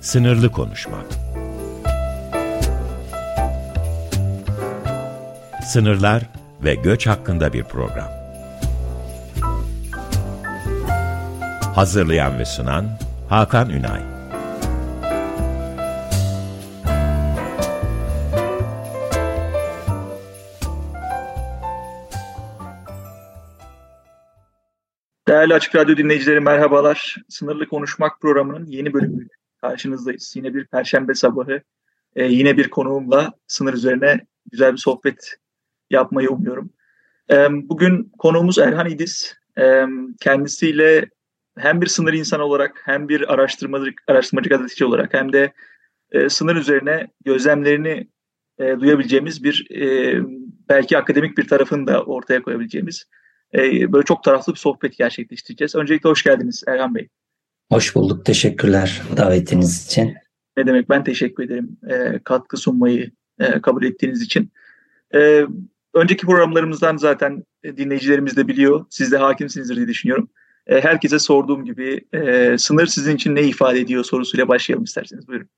Sınırlı konuşmak. Sınırlar ve göç hakkında bir program. Hazırlayan ve sunan Hakan Ünay. Değerli Açık Radyo dinleyicileri merhabalar. Sınırlı Konuşmak programının yeni bölümü karşınızdayız. Yine bir perşembe sabahı, e, yine bir konuğumla sınır üzerine güzel bir sohbet yapmayı umuyorum. E, bugün konuğumuz Erhan İdiz. E, kendisiyle hem bir sınır insanı olarak hem bir araştırmacı, araştırmacı gazeteci olarak hem de e, sınır üzerine gözlemlerini e, duyabileceğimiz bir e, belki akademik bir tarafını da ortaya koyabileceğimiz e, böyle çok taraflı bir sohbet gerçekleştireceğiz. Öncelikle hoş geldiniz Erhan Bey. Hoş bulduk. Teşekkürler davetiniz için. Ne demek ben teşekkür ederim e, katkı sunmayı e, kabul ettiğiniz için. E, önceki programlarımızdan zaten dinleyicilerimiz de biliyor. Siz de hakimsinizdir diye düşünüyorum. E, herkese sorduğum gibi e, sınır sizin için ne ifade ediyor sorusuyla başlayalım isterseniz. Buyurun.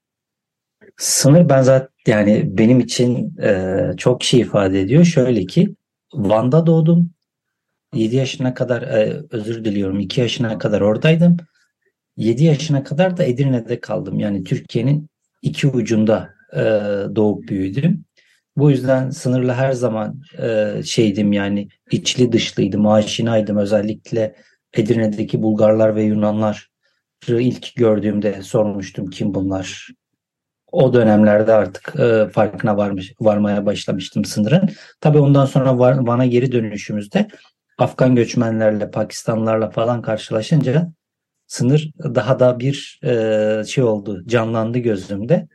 Sınır ben zaten yani benim için e, çok şey ifade ediyor. Şöyle ki Van'da doğdum. 7 yaşına kadar e, özür diliyorum 2 yaşına kadar oradaydım. 7 yaşına kadar da Edirne'de kaldım. Yani Türkiye'nin iki ucunda e, doğup büyüdüm. Bu yüzden sınırla her zaman e, şeydim yani içli dışlıydım, aşinaydım. Özellikle Edirne'deki Bulgarlar ve Yunanlar ilk gördüğümde sormuştum kim bunlar. O dönemlerde artık e, farkına varmış, varmaya başlamıştım sınırın. Tabii ondan sonra Van'a geri dönüşümüzde Afgan göçmenlerle, Pakistanlarla falan karşılaşınca sınır daha da bir e, şey oldu, canlandı gözümde.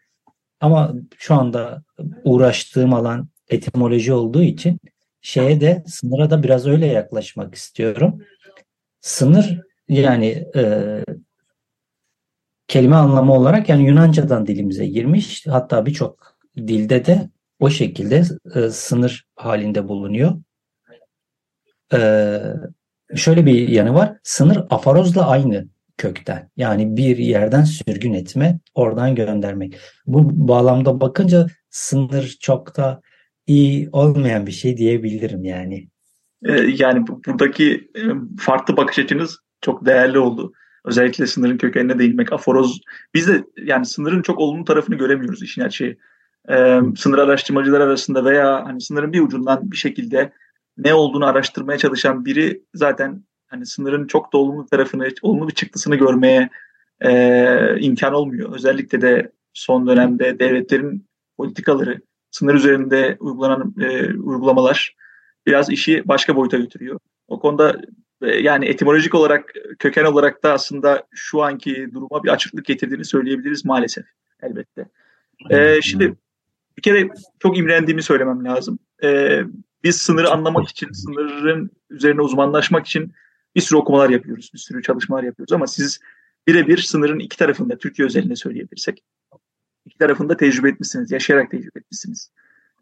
Ama şu anda uğraştığım alan etimoloji olduğu için şeye de sınıra da biraz öyle yaklaşmak istiyorum. Sınır yani e, kelime anlamı olarak yani Yunanca'dan dilimize girmiş. Hatta birçok dilde de o şekilde e, sınır halinde bulunuyor. E, şöyle bir yanı var. Sınır afarozla aynı kökten. Yani bir yerden sürgün etme, oradan göndermek. Bu bağlamda bakınca sınır çok da iyi olmayan bir şey diyebilirim yani. Ee, yani buradaki e, farklı bakış açınız çok değerli oldu. Özellikle sınırın kökenine değinmek, aforoz. Biz de yani sınırın çok olumlu tarafını göremiyoruz işin gerçeği. Ee, sınır araştırmacılar arasında veya hani sınırın bir ucundan bir şekilde ne olduğunu araştırmaya çalışan biri zaten hani sınırın çok da olumlu tarafını, olumlu bir çıktısını görmeye e, imkan olmuyor. Özellikle de son dönemde devletlerin politikaları, sınır üzerinde uygulanan e, uygulamalar biraz işi başka boyuta götürüyor. O konuda e, yani etimolojik olarak, köken olarak da aslında şu anki duruma bir açıklık getirdiğini söyleyebiliriz maalesef elbette. E, şimdi bir kere çok imrendiğimi söylemem lazım. E, biz sınırı anlamak için, sınırın üzerine uzmanlaşmak için bir sürü okumalar yapıyoruz, bir sürü çalışmalar yapıyoruz ama siz birebir sınırın iki tarafında, Türkiye özelinde söyleyebilirsek, iki tarafında tecrübe etmişsiniz, yaşayarak tecrübe etmişsiniz.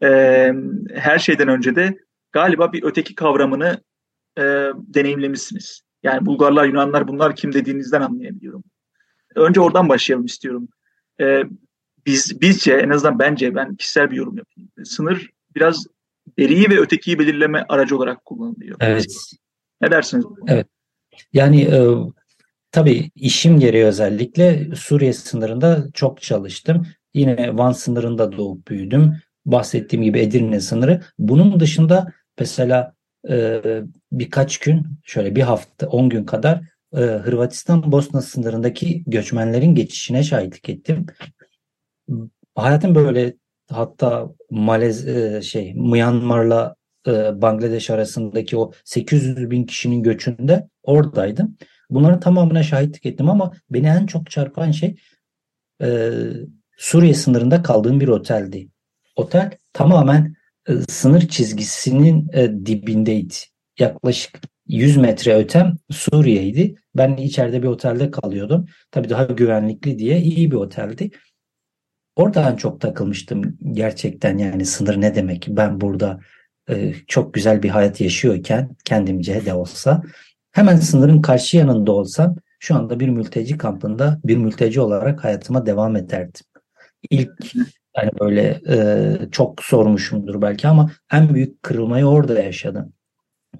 Ee, her şeyden önce de galiba bir öteki kavramını e, deneyimlemişsiniz. Yani Bulgarlar, Yunanlar bunlar kim dediğinizden anlayabiliyorum. Önce oradan başlayalım istiyorum. Ee, biz bizce en azından bence ben kişisel bir yorum yapayım. Sınır biraz deriyi ve ötekiyi belirleme aracı olarak kullanılıyor. Evet. Ne dersiniz? Evet. Yani e, tabii işim gereği özellikle Suriye sınırında çok çalıştım. Yine Van sınırında doğup büyüdüm. Bahsettiğim gibi Edirne sınırı. Bunun dışında mesela e, birkaç gün, şöyle bir hafta, 10 gün kadar e, Hırvatistan-Bosna sınırındaki göçmenlerin geçişine şahitlik ettim. Hayatım böyle hatta Malez e, şey Myanmar'la e, Bangladeş arasındaki o 800 bin kişinin göçünde oradaydım. Bunların tamamına şahitlik ettim ama beni en çok çarpan şey e, Suriye sınırında kaldığım bir oteldi. Otel tamamen e, sınır çizgisinin e, dibindeydi. Yaklaşık 100 metre ötem Suriye'ydi. Ben içeride bir otelde kalıyordum. Tabii daha güvenlikli diye iyi bir oteldi. Oradan çok takılmıştım gerçekten yani sınır ne demek? Ben burada e, çok güzel bir hayat yaşıyorken kendimce de olsa hemen sınırın karşı yanında olsam şu anda bir mülteci kampında bir mülteci olarak hayatıma devam ederdim. İlk yani böyle e, çok sormuşumdur belki ama en büyük kırılmayı orada yaşadım.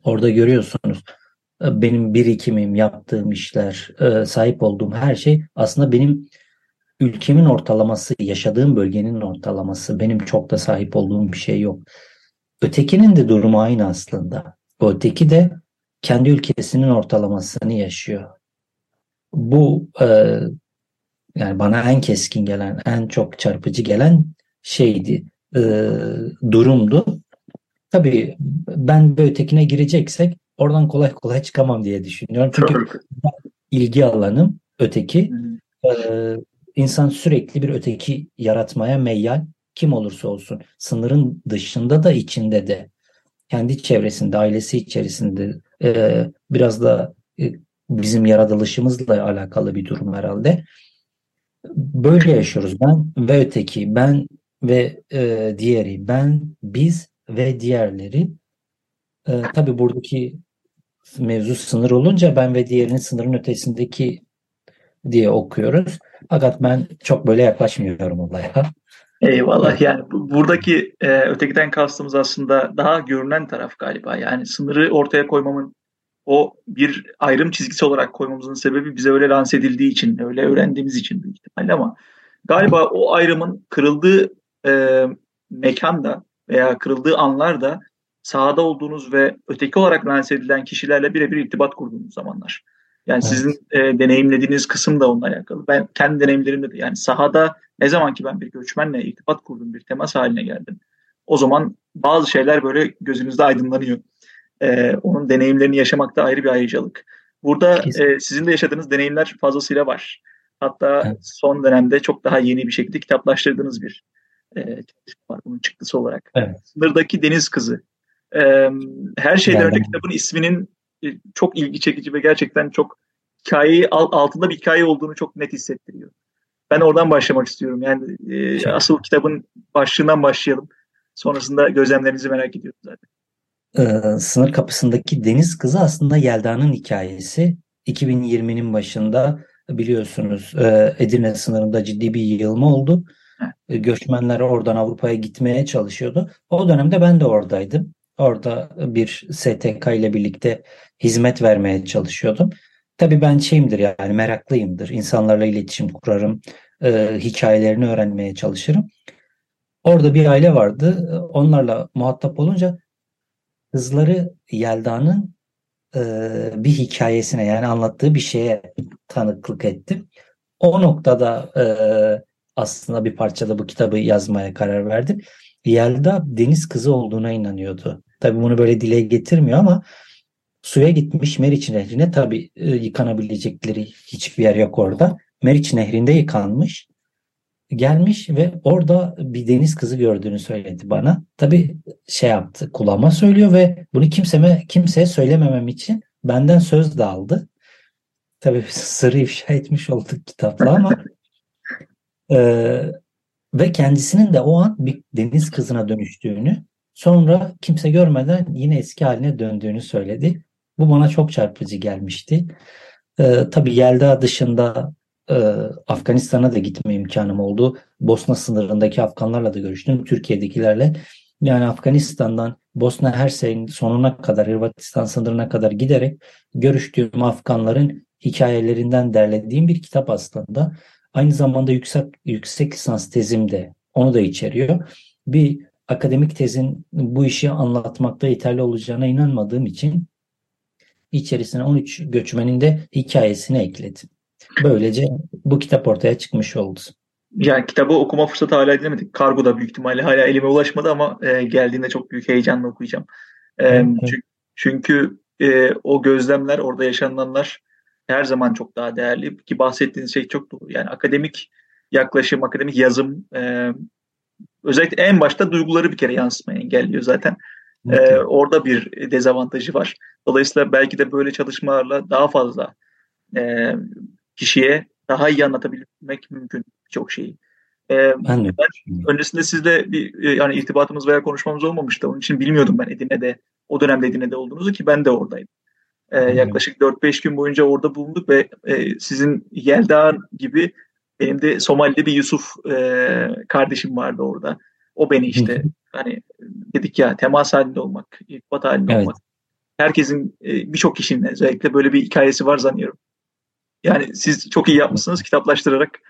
Orada görüyorsunuz e, benim birikimim, yaptığım işler, e, sahip olduğum her şey aslında benim ülkemin ortalaması, yaşadığım bölgenin ortalaması. Benim çok da sahip olduğum bir şey yok. Ötekinin de durumu aynı aslında. O öteki de kendi ülkesinin ortalamasını yaşıyor. Bu e, yani bana en keskin gelen, en çok çarpıcı gelen şeydi, e, durumdu. Tabii ben bir ötekine gireceksek oradan kolay kolay çıkamam diye düşünüyorum. Çünkü ilgi alanım öteki. Ee, insan sürekli bir öteki yaratmaya meyyal kim olursa olsun. Sınırın dışında da içinde de. Kendi çevresinde, ailesi içerisinde e, biraz da e, bizim yaratılışımızla alakalı bir durum herhalde. Böyle yaşıyoruz. Ben ve öteki, ben ve e, diğeri, ben, biz ve diğerleri. E, tabii buradaki mevzu sınır olunca ben ve diğerinin sınırın ötesindeki diye okuyoruz. Fakat ben çok böyle yaklaşmıyorum olaya. Eyvallah yani buradaki e, ötekiden kastımız aslında daha görünen taraf galiba. Yani sınırı ortaya koymamın o bir ayrım çizgisi olarak koymamızın sebebi bize öyle lanse edildiği için, öyle öğrendiğimiz için büyük ihtimalle ama galiba o ayrımın kırıldığı e, mekanda veya kırıldığı anlarda sahada olduğunuz ve öteki olarak lanse edilen kişilerle birebir irtibat kurduğunuz zamanlar. Yani evet. sizin e, deneyimlediğiniz kısım da onunla alakalı. Ben kendi deneyimlerimde de yani sahada ne zaman ki ben bir göçmenle irtibat kurdum, bir temas haline geldim. O zaman bazı şeyler böyle gözünüzde aydınlanıyor. E, onun deneyimlerini yaşamak da ayrı bir ayrıcalık. Burada e, sizin de yaşadığınız deneyimler fazlasıyla var. Hatta evet. son dönemde çok daha yeni bir şekilde kitaplaştırdığınız bir e, çalışma var bunun çıktısı olarak. Evet. Sınırdaki Deniz Kızı. E, her şeyden önce kitabın isminin çok ilgi çekici ve gerçekten çok hikayeyi altında bir hikaye olduğunu çok net hissettiriyor. Ben oradan başlamak istiyorum. Yani e, asıl kitabın başlığından başlayalım. Sonrasında gözlemlerinizi merak ediyorum zaten. Ee, sınır kapısındaki deniz kızı aslında Yelda'nın hikayesi. 2020'nin başında biliyorsunuz e, Edirne sınırında ciddi bir yığılma oldu. Evet. Göçmenler oradan Avrupa'ya gitmeye çalışıyordu. O dönemde ben de oradaydım. Orada bir STK ile birlikte hizmet vermeye çalışıyordum. Tabii ben şeyimdir yani meraklıyımdır. İnsanlarla iletişim kurarım. E, hikayelerini öğrenmeye çalışırım. Orada bir aile vardı. Onlarla muhatap olunca kızları Yelda'nın e, bir hikayesine yani anlattığı bir şeye tanıklık ettim. O noktada e, aslında bir parçada bu kitabı yazmaya karar verdim. Yelda deniz kızı olduğuna inanıyordu. Tabii bunu böyle dile getirmiyor ama suya gitmiş Meriç Nehri'ne tabii e, yıkanabilecekleri hiçbir yer yok orada. Meriç Nehri'nde yıkanmış. Gelmiş ve orada bir deniz kızı gördüğünü söyledi bana. Tabii şey yaptı kulağıma söylüyor ve bunu kimseme, kimseye söylememem için benden söz de aldı. Tabii sırrı ifşa etmiş olduk kitapla ama e, ve kendisinin de o an bir deniz kızına dönüştüğünü Sonra kimse görmeden yine eski haline döndüğünü söyledi. Bu bana çok çarpıcı gelmişti. Ee, tabii Yelda dışında e, Afganistan'a da gitme imkanım oldu. Bosna sınırındaki Afganlarla da görüştüm, Türkiye'dekilerle. Yani Afganistan'dan Bosna Hersey'in sonuna kadar, Hırvatistan sınırına kadar giderek görüştüğüm Afganların hikayelerinden derlediğim bir kitap aslında. Aynı zamanda yüksek yüksek lisans tezim de onu da içeriyor. Bir akademik tezin bu işi anlatmakta yeterli olacağına inanmadığım için içerisine 13 göçmenin de hikayesini ekledim. Böylece bu kitap ortaya çıkmış oldu. Yani kitabı okuma fırsatı hala edinemedik. Kargo da büyük ihtimalle hala elime ulaşmadı ama e, geldiğinde çok büyük heyecanla okuyacağım. E, evet. Çünkü, çünkü e, o gözlemler, orada yaşananlar her zaman çok daha değerli. Ki bahsettiğiniz şey çok doğru. Yani akademik yaklaşım, akademik yazım e, özellikle en başta duyguları bir kere yansıtmayı engelliyor zaten. Ee, orada bir dezavantajı var. Dolayısıyla belki de böyle çalışmalarla daha fazla e, kişiye daha iyi anlatabilmek mümkün çok şeyi. Ee, ben, de. ben öncesinde sizle bir e, yani irtibatımız veya konuşmamız olmamıştı. Onun için bilmiyordum ben Edirne'de o dönemde Edirne'de olduğunuzu ki ben de oradaydım. E, yaklaşık 4-5 gün boyunca orada bulunduk ve e, sizin Yelda gibi benim de Somali'de bir Yusuf e, kardeşim vardı orada. O beni işte hani dedik ya temas halinde olmak, irtibat halinde evet. olmak. Herkesin e, birçok kişinin özellikle böyle bir hikayesi var zannıyorum. Yani siz çok iyi yapmışsınız kitaplaştırarak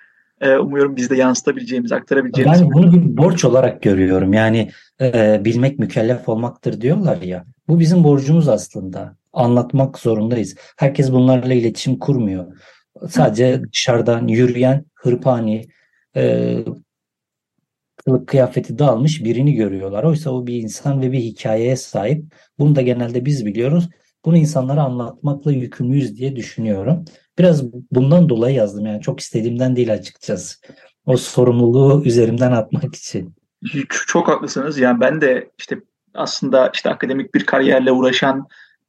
e, umuyorum biz de yansıtabileceğimiz, aktarabileceğimiz. Ben bunu bir borç olarak görüyorum. Yani e, bilmek mükellef olmaktır diyorlar ya. Bu bizim borcumuz aslında. Anlatmak zorundayız. Herkes bunlarla iletişim kurmuyor. Sadece dışarıdan yürüyen hırpani, e, kılık kıyafeti dağılmış birini görüyorlar. Oysa o bir insan ve bir hikayeye sahip. Bunu da genelde biz biliyoruz. Bunu insanlara anlatmakla yükümlüyüz diye düşünüyorum. Biraz bundan dolayı yazdım yani çok istediğimden değil açıkçası. O sorumluluğu üzerimden atmak için. Çok haklısınız. Yani ben de işte aslında işte akademik bir kariyerle uğraşan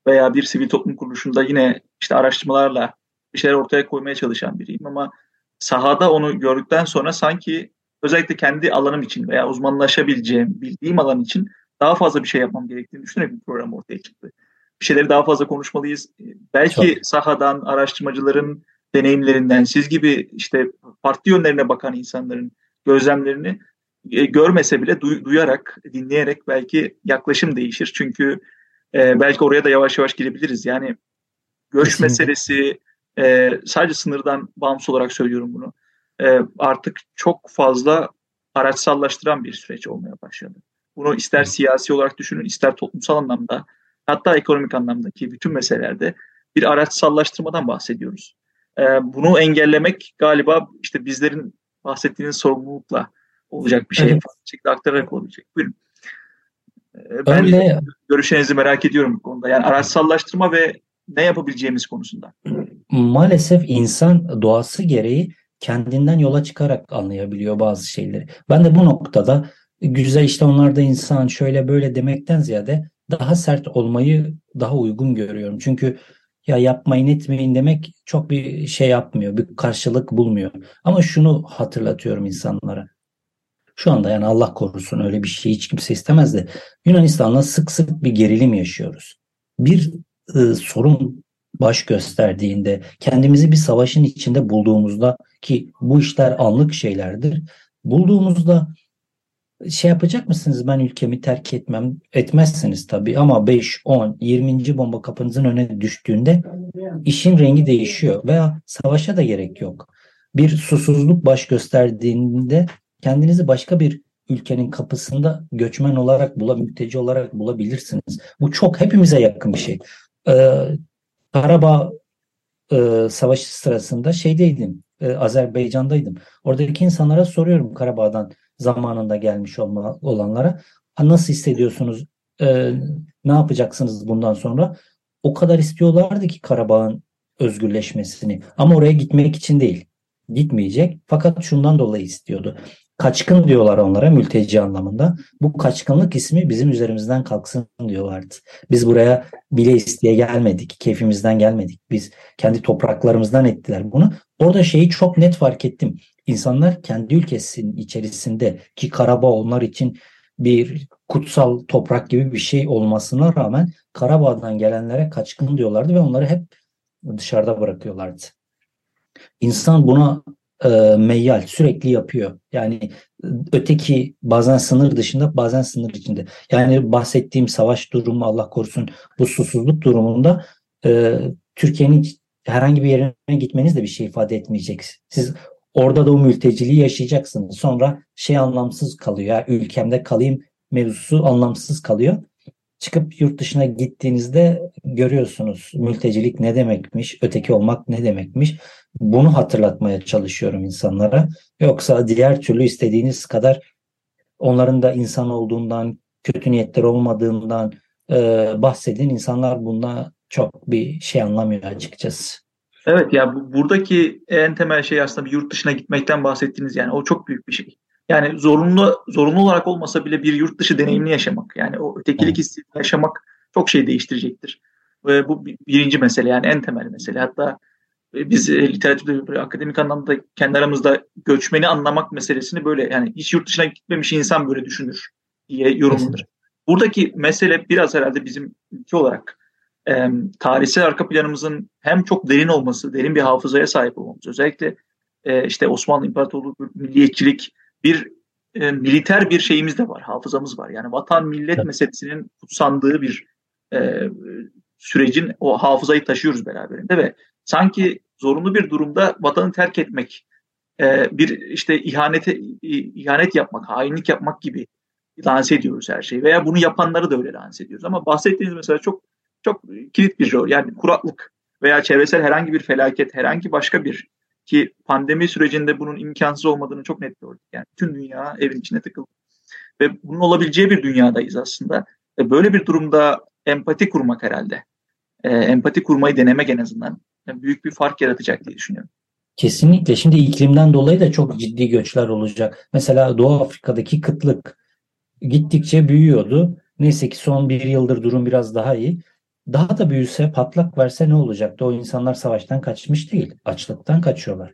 veya bir sivil toplum kuruluşunda yine işte araştırmalarla bir şeyler ortaya koymaya çalışan biriyim ama sahada onu gördükten sonra sanki özellikle kendi alanım için veya uzmanlaşabileceğim, bildiğim alan için daha fazla bir şey yapmam gerektiğini düşünerek bir program ortaya çıktı. Bir şeyleri daha fazla konuşmalıyız. Belki Çok. sahadan, araştırmacıların deneyimlerinden, siz gibi işte farklı yönlerine bakan insanların gözlemlerini e, görmese bile duy, duyarak, dinleyerek belki yaklaşım değişir. Çünkü e, belki oraya da yavaş yavaş girebiliriz. Yani göç Kesinlikle. meselesi e, sadece sınırdan bağımsız olarak söylüyorum bunu e, artık çok fazla araçsallaştıran bir süreç olmaya başladı. Bunu ister siyasi olarak düşünün, ister toplumsal anlamda, hatta ekonomik anlamdaki bütün meselelerde bir araçsallaştırmadan bahsediyoruz. E, bunu engellemek galiba işte bizlerin bahsettiğiniz sorumlulukla olacak bir şey. Evet. Şekilde aktararak olabilecek. Buyurun. Ben Öyle. görüşlerinizi merak ediyorum bu konuda. Yani araçsallaştırma ve ne yapabileceğimiz konusunda. Maalesef insan doğası gereği kendinden yola çıkarak anlayabiliyor bazı şeyleri. Ben de bu noktada güzel işte onlar da insan şöyle böyle demekten ziyade daha sert olmayı daha uygun görüyorum. Çünkü ya yapmayın etmeyin demek çok bir şey yapmıyor, bir karşılık bulmuyor. Ama şunu hatırlatıyorum insanlara. Şu anda yani Allah korusun öyle bir şey hiç kimse istemez de Yunanistan'la sık sık bir gerilim yaşıyoruz. Bir e, sorun baş gösterdiğinde, kendimizi bir savaşın içinde bulduğumuzda ki bu işler anlık şeylerdir. Bulduğumuzda şey yapacak mısınız ben ülkemi terk etmem etmezsiniz tabii ama 5, 10, 20. bomba kapınızın önüne düştüğünde işin rengi değişiyor veya savaşa da gerek yok. Bir susuzluk baş gösterdiğinde kendinizi başka bir ülkenin kapısında göçmen olarak bula, mülteci olarak bulabilirsiniz. Bu çok hepimize yakın bir şey. Ee, Karabağ e, savaşı sırasında şeydeydim, e, Azerbaycan'daydım. Oradaki insanlara soruyorum Karabağ'dan zamanında gelmiş olma, olanlara. Nasıl hissediyorsunuz? E, ne yapacaksınız bundan sonra? O kadar istiyorlardı ki Karabağ'ın özgürleşmesini. Ama oraya gitmek için değil. Gitmeyecek. Fakat şundan dolayı istiyordu. Kaçkın diyorlar onlara mülteci anlamında. Bu kaçkınlık ismi bizim üzerimizden kalksın diyorlardı. Biz buraya bile isteye gelmedik. Keyfimizden gelmedik. Biz kendi topraklarımızdan ettiler bunu. Orada şeyi çok net fark ettim. İnsanlar kendi ülkesinin içerisinde ki Karabağ onlar için bir kutsal toprak gibi bir şey olmasına rağmen Karabağ'dan gelenlere kaçkın diyorlardı ve onları hep dışarıda bırakıyorlardı. İnsan buna e, meyyal sürekli yapıyor. Yani öteki bazen sınır dışında bazen sınır içinde. Yani bahsettiğim savaş durumu Allah korusun bu susuzluk durumunda e, Türkiye'nin herhangi bir yerine gitmeniz de bir şey ifade etmeyecek. Siz orada da o mülteciliği yaşayacaksınız. Sonra şey anlamsız kalıyor. Ya, ülkemde kalayım mevzusu anlamsız kalıyor. Çıkıp yurt dışına gittiğinizde görüyorsunuz mültecilik ne demekmiş, öteki olmak ne demekmiş. Bunu hatırlatmaya çalışıyorum insanlara. Yoksa diğer türlü istediğiniz kadar onların da insan olduğundan, kötü niyetleri olmadığından e, bahsedin. İnsanlar bunda çok bir şey anlamıyor açıkçası. Evet ya bu, buradaki en temel şey aslında bir yurt dışına gitmekten bahsettiğiniz yani o çok büyük bir şey. Yani zorunlu zorunlu olarak olmasa bile bir yurt dışı deneyimini yaşamak yani o ötekilik hissini yaşamak çok şey değiştirecektir. Ve bu birinci mesele yani en temel mesele. Hatta biz e, literatürde böyle akademik anlamda kendi aramızda göçmeni anlamak meselesini böyle yani hiç yurt dışına gitmemiş insan böyle düşünür diye yorumlanır. Buradaki mesele biraz herhalde bizim ülke olarak e, tarihsel arka planımızın hem çok derin olması, derin bir hafızaya sahip olmamız, özellikle e, işte Osmanlı İmparatorluğu, milliyetçilik, bir e, militer bir şeyimiz de var, hafızamız var. Yani vatan millet meselesinin kutsandığı bir e, sürecin o hafızayı taşıyoruz beraberinde ve sanki zorunlu bir durumda vatanı terk etmek, e, bir işte ihanete ihanet yapmak, hainlik yapmak gibi lanse ediyoruz her şeyi veya bunu yapanları da öyle lanse ediyoruz. Ama bahsettiğiniz mesela çok çok kilit bir rol. Yani kuraklık veya çevresel herhangi bir felaket, herhangi başka bir ki pandemi sürecinde bunun imkansız olmadığını çok net gördük. Yani tüm dünya evin içine tıkıldı. Ve bunun olabileceği bir dünyadayız aslında. Ve böyle bir durumda empati kurmak herhalde. E, empati kurmayı denemek en azından büyük bir fark yaratacak diye düşünüyorum. Kesinlikle. Şimdi iklimden dolayı da çok ciddi göçler olacak. Mesela Doğu Afrika'daki kıtlık gittikçe büyüyordu. Neyse ki son bir yıldır durum biraz daha iyi. Daha da büyüse, patlak verse ne olacaktı? O insanlar savaştan kaçmış değil, açlıktan kaçıyorlar.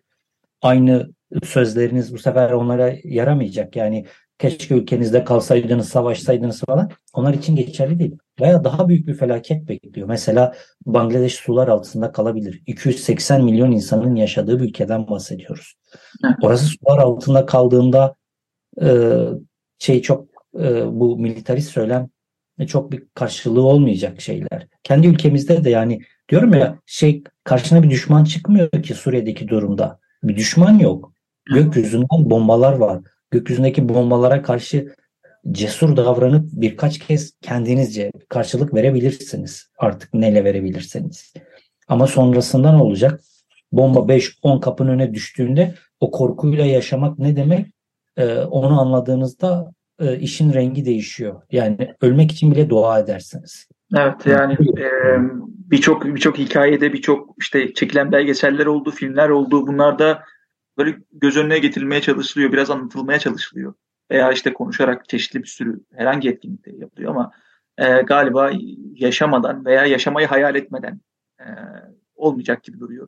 Aynı sözleriniz bu sefer onlara yaramayacak. Yani keşke ülkenizde kalsaydınız, savaşsaydınız falan. Onlar için geçerli değil. Veya daha büyük bir felaket bekliyor. Mesela Bangladeş sular altında kalabilir. 280 milyon insanın yaşadığı bir ülkeden bahsediyoruz. Orası sular altında kaldığında e, şey çok e, bu militarist söylem çok bir karşılığı olmayacak şeyler. Kendi ülkemizde de yani diyorum ya şey karşına bir düşman çıkmıyor ki Suriye'deki durumda. Bir düşman yok. Gökyüzünden bombalar var. Gökyüzündeki bombalara karşı cesur davranıp birkaç kez kendinizce karşılık verebilirsiniz. Artık neyle verebilirseniz. Ama sonrasında ne olacak? Bomba 5-10 kapının önüne düştüğünde o korkuyla yaşamak ne demek? Ee, onu anladığınızda e, işin rengi değişiyor. Yani ölmek için bile dua edersiniz. Evet yani e, birçok birçok hikayede birçok işte çekilen belgeseller oldu, filmler oldu. Bunlar da böyle göz önüne getirilmeye çalışılıyor, biraz anlatılmaya çalışılıyor. Veya işte konuşarak çeşitli bir sürü herhangi etkinlikte yapılıyor ama e, galiba yaşamadan veya yaşamayı hayal etmeden e, olmayacak gibi duruyor.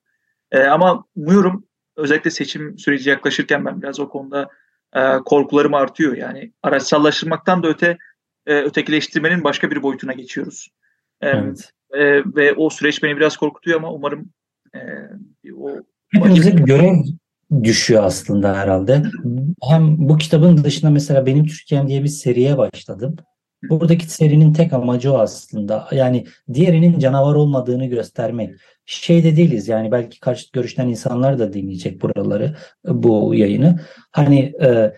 E, ama umuyorum özellikle seçim süreci yaklaşırken ben biraz o konuda e, korkularım artıyor. Yani araçsallaştırmaktan da öte e, ötekileştirmenin başka bir boyutuna geçiyoruz. E, evet. e, ve o süreç beni biraz korkutuyor ama umarım e, o Hepimize görev düşüyor aslında herhalde. Hem bu kitabın dışında mesela Benim Türkiye'm diye bir seriye başladım. Buradaki serinin tek amacı o aslında. Yani diğerinin canavar olmadığını göstermek. Şeyde değiliz yani belki karşı görüşten insanlar da dinleyecek buraları, bu yayını. Hani e,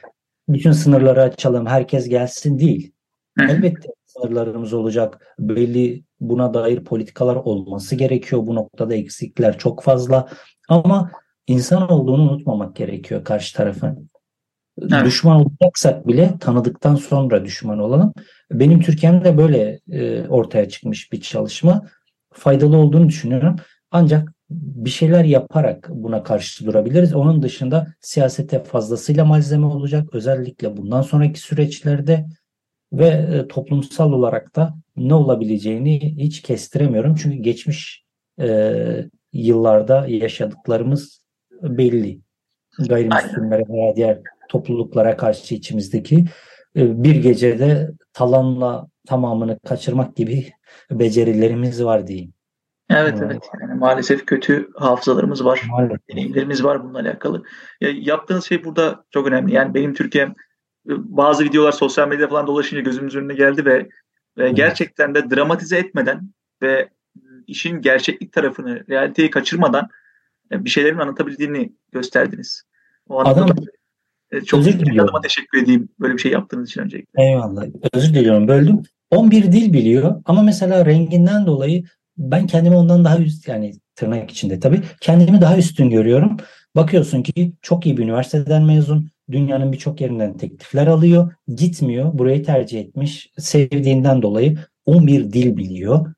bütün sınırları açalım, herkes gelsin değil. Elbette sınırlarımız olacak. Belli buna dair politikalar olması gerekiyor. Bu noktada eksikler çok fazla. Ama insan olduğunu unutmamak gerekiyor karşı tarafın. Evet. Düşman olacaksak bile tanıdıktan sonra düşman olalım. Benim Türkiye'mde böyle e, ortaya çıkmış bir çalışma. Faydalı olduğunu düşünüyorum. Ancak bir şeyler yaparak buna karşı durabiliriz. Onun dışında siyasete fazlasıyla malzeme olacak. Özellikle bundan sonraki süreçlerde ve e, toplumsal olarak da ne olabileceğini hiç kestiremiyorum. Çünkü geçmiş e, yıllarda yaşadıklarımız belli. Gayrimüslimlere veya diğer topluluklara karşı içimizdeki e, bir gecede talanla tamamını kaçırmak gibi becerilerimiz var diyeyim. Evet evet. Yani maalesef kötü hafızalarımız var. Maalesef. Deneyimlerimiz var bununla alakalı. Ya, yaptığınız şey burada çok önemli. Yani benim Türkiye'm e, bazı videolar sosyal medyada falan dolaşınca gözümüz önüne geldi ve, ve gerçekten de dramatize etmeden ve işin gerçeklik tarafını, realiteyi kaçırmadan e, bir şeylerin anlatabildiğini gösterdiniz. O Adam e, çok özür diliyorum. teşekkür edeyim böyle bir şey yaptığınız için öncelikle. Eyvallah. Özür diliyorum böldüm. 11 dil biliyor ama mesela renginden dolayı ben kendimi ondan daha üst yani tırnak içinde tabii kendimi daha üstün görüyorum. Bakıyorsun ki çok iyi bir üniversiteden mezun. Dünyanın birçok yerinden teklifler alıyor. Gitmiyor. Burayı tercih etmiş. Sevdiğinden dolayı 11 dil biliyor.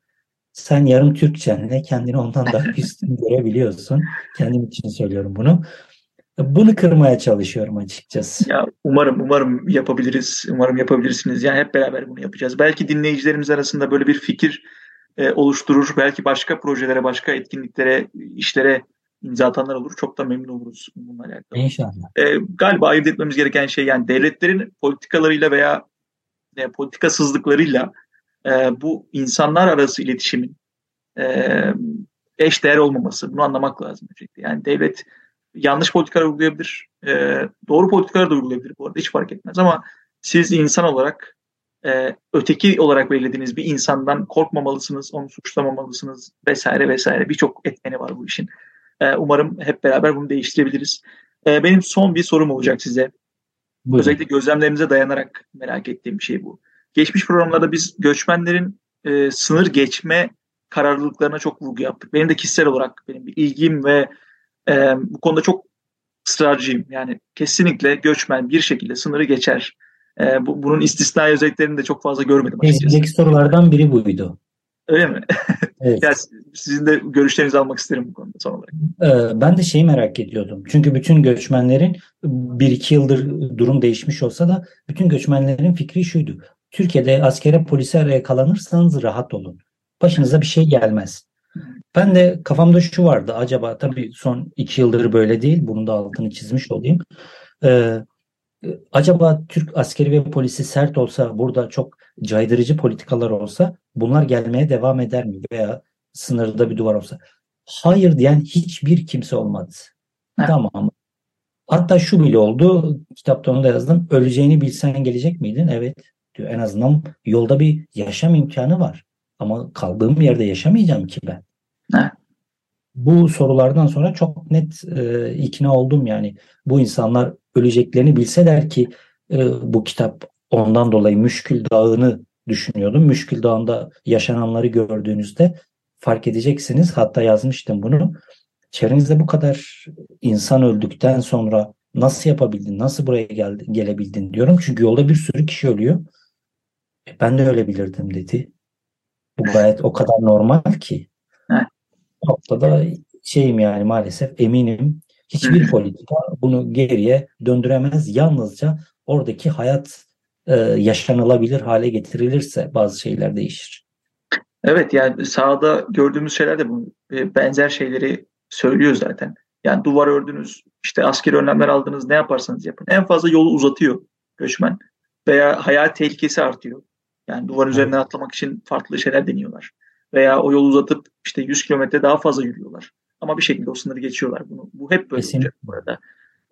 Sen yarım Türkçenle kendini ondan daha üstün görebiliyorsun. Kendim için söylüyorum bunu. Bunu kırmaya çalışıyorum açıkçası. Ya umarım umarım yapabiliriz. Umarım yapabilirsiniz. Yani hep beraber bunu yapacağız. Belki dinleyicilerimiz arasında böyle bir fikir e, oluşturur. Belki başka projelere, başka etkinliklere, işlere imza atanlar olur. Çok da memnun oluruz bununla alakalı. İnşallah. E, galiba ayırt etmemiz gereken şey yani devletlerin politikalarıyla veya e, politikasızlıklarıyla e, bu insanlar arası iletişimin e, eş değer olmaması. Bunu anlamak lazım. Öncelikle. Yani devlet yanlış politikalar uygulayabilir. E, doğru politikalar da uygulayabilir bu arada. Hiç fark etmez ama siz insan olarak e, öteki olarak belirlediğiniz bir insandan korkmamalısınız, onu suçlamamalısınız vesaire vesaire. Birçok etmeni var bu işin. E, umarım hep beraber bunu değiştirebiliriz. E, benim son bir sorum olacak size. Buyurun. Özellikle gözlemlerimize dayanarak merak ettiğim bir şey bu. Geçmiş programlarda biz göçmenlerin e, sınır geçme kararlılıklarına çok vurgu yaptık. Benim de kişisel olarak benim bir ilgim ve e, bu konuda çok ısrarcıyım. Yani kesinlikle göçmen bir şekilde sınırı geçer. E, bu, bunun istisnai özelliklerini de çok fazla görmedim açıkçası. Ezdeki sorulardan biri buydu. Öyle mi? Evet. yani sizin de görüşlerinizi almak isterim bu konuda son olarak. Ee, ben de şeyi merak ediyordum. Çünkü bütün göçmenlerin bir iki yıldır durum değişmiş olsa da bütün göçmenlerin fikri şuydu. Türkiye'de askere polise yakalanırsanız rahat olun. Başınıza bir şey gelmez. Ben de kafamda şu vardı. Acaba tabii son iki yıldır böyle değil. Bunun da altını çizmiş olayım. Ee, acaba Türk askeri ve polisi sert olsa burada çok caydırıcı politikalar olsa bunlar gelmeye devam eder mi? Veya sınırda bir duvar olsa. Hayır diyen hiçbir kimse olmadı. Ha. Tamam. Hatta şu bile oldu. Kitapta onu da yazdım. Öleceğini bilsen gelecek miydin? Evet diyor. En azından yolda bir yaşam imkanı var. Ama kaldığım yerde yaşamayacağım ki ben. Ha. Bu sorulardan sonra çok net e, ikna oldum yani. Bu insanlar öleceklerini bilseler ki e, bu kitap ondan dolayı Müşkül Dağı'nı düşünüyordum. Müşkül Dağı'nda yaşananları gördüğünüzde fark edeceksiniz. Hatta yazmıştım bunu. Çevrenizde bu kadar insan öldükten sonra nasıl yapabildin, nasıl buraya geldi, gelebildin diyorum. Çünkü yolda bir sürü kişi ölüyor. Ben de ölebilirdim dedi. Bu gayet o kadar normal ki. Noktada şeyim yani maalesef eminim hiçbir politika bunu geriye döndüremez. Yalnızca oradaki hayat e, yaşanılabilir hale getirilirse bazı şeyler değişir. Evet yani sahada gördüğümüz şeyler de bu e, benzer şeyleri söylüyor zaten. Yani duvar ördünüz, işte askeri önlemler aldınız, ne yaparsanız yapın. En fazla yolu uzatıyor göçmen veya hayat tehlikesi artıyor. Yani duvar evet. üzerinden atlamak için farklı şeyler deniyorlar. Veya o yolu uzatıp işte 100 kilometre daha fazla yürüyorlar. Ama bir şekilde o sınırı geçiyorlar. Bunu, bu hep böyle Kesinlikle. olacak burada.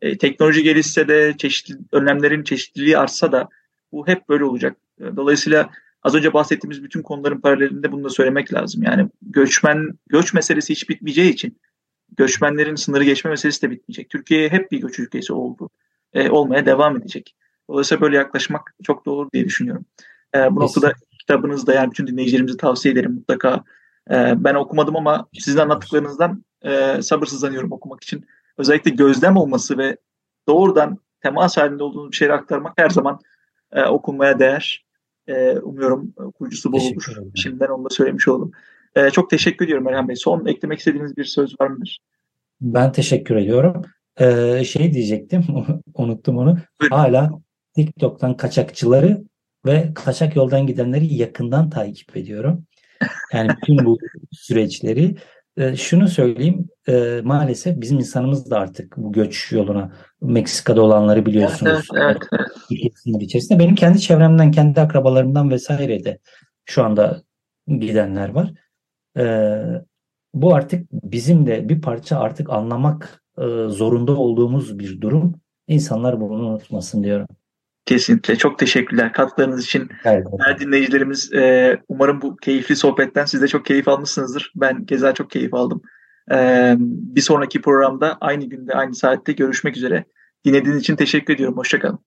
E, teknoloji gelişse de çeşitli önlemlerin çeşitliliği artsa da bu hep böyle olacak. E, dolayısıyla az önce bahsettiğimiz bütün konuların paralelinde bunu da söylemek lazım. Yani göçmen göç meselesi hiç bitmeyeceği için göçmenlerin sınırı geçme meselesi de bitmeyecek. Türkiye hep bir göç ülkesi oldu. E, olmaya devam edecek. Dolayısıyla böyle yaklaşmak çok doğru diye düşünüyorum. E, bu noktada kitabınızda yani bütün dinleyicilerimize tavsiye ederim mutlaka. E, ben okumadım ama sizin anlattıklarınızdan e, sabırsızlanıyorum okumak için. Özellikle gözlem olması ve doğrudan temas halinde olduğunuz bir şeyleri aktarmak her zaman e, okunmaya değer. E, umuyorum okuyucusu bol olur. Şimdiden onu da söylemiş oldum. E, çok teşekkür ediyorum Erhan Bey. Son eklemek istediğiniz bir söz var mıdır? Ben teşekkür ediyorum. Ee, şey diyecektim, unuttum onu. Buyurun. Hala TikTok'tan kaçakçıları ve kaçak yoldan gidenleri yakından takip ediyorum. Yani bütün bu süreçleri e, şunu söyleyeyim e, maalesef bizim insanımız da artık bu göç yoluna Meksika'da olanları biliyorsunuz. Evet, evet, evet. içerisinde. Benim kendi çevremden, kendi akrabalarımdan vesaire de şu anda gidenler var. E, bu artık bizim de bir parça artık anlamak e, zorunda olduğumuz bir durum. İnsanlar bunu unutmasın diyorum. Kesinlikle. Çok teşekkürler katkılarınız için. Evet. Her dinleyicilerimiz e, umarım bu keyifli sohbetten siz de çok keyif almışsınızdır. Ben keza çok keyif aldım. E, bir sonraki programda aynı günde aynı saatte görüşmek üzere. Dinlediğiniz için teşekkür ediyorum. Hoşçakalın.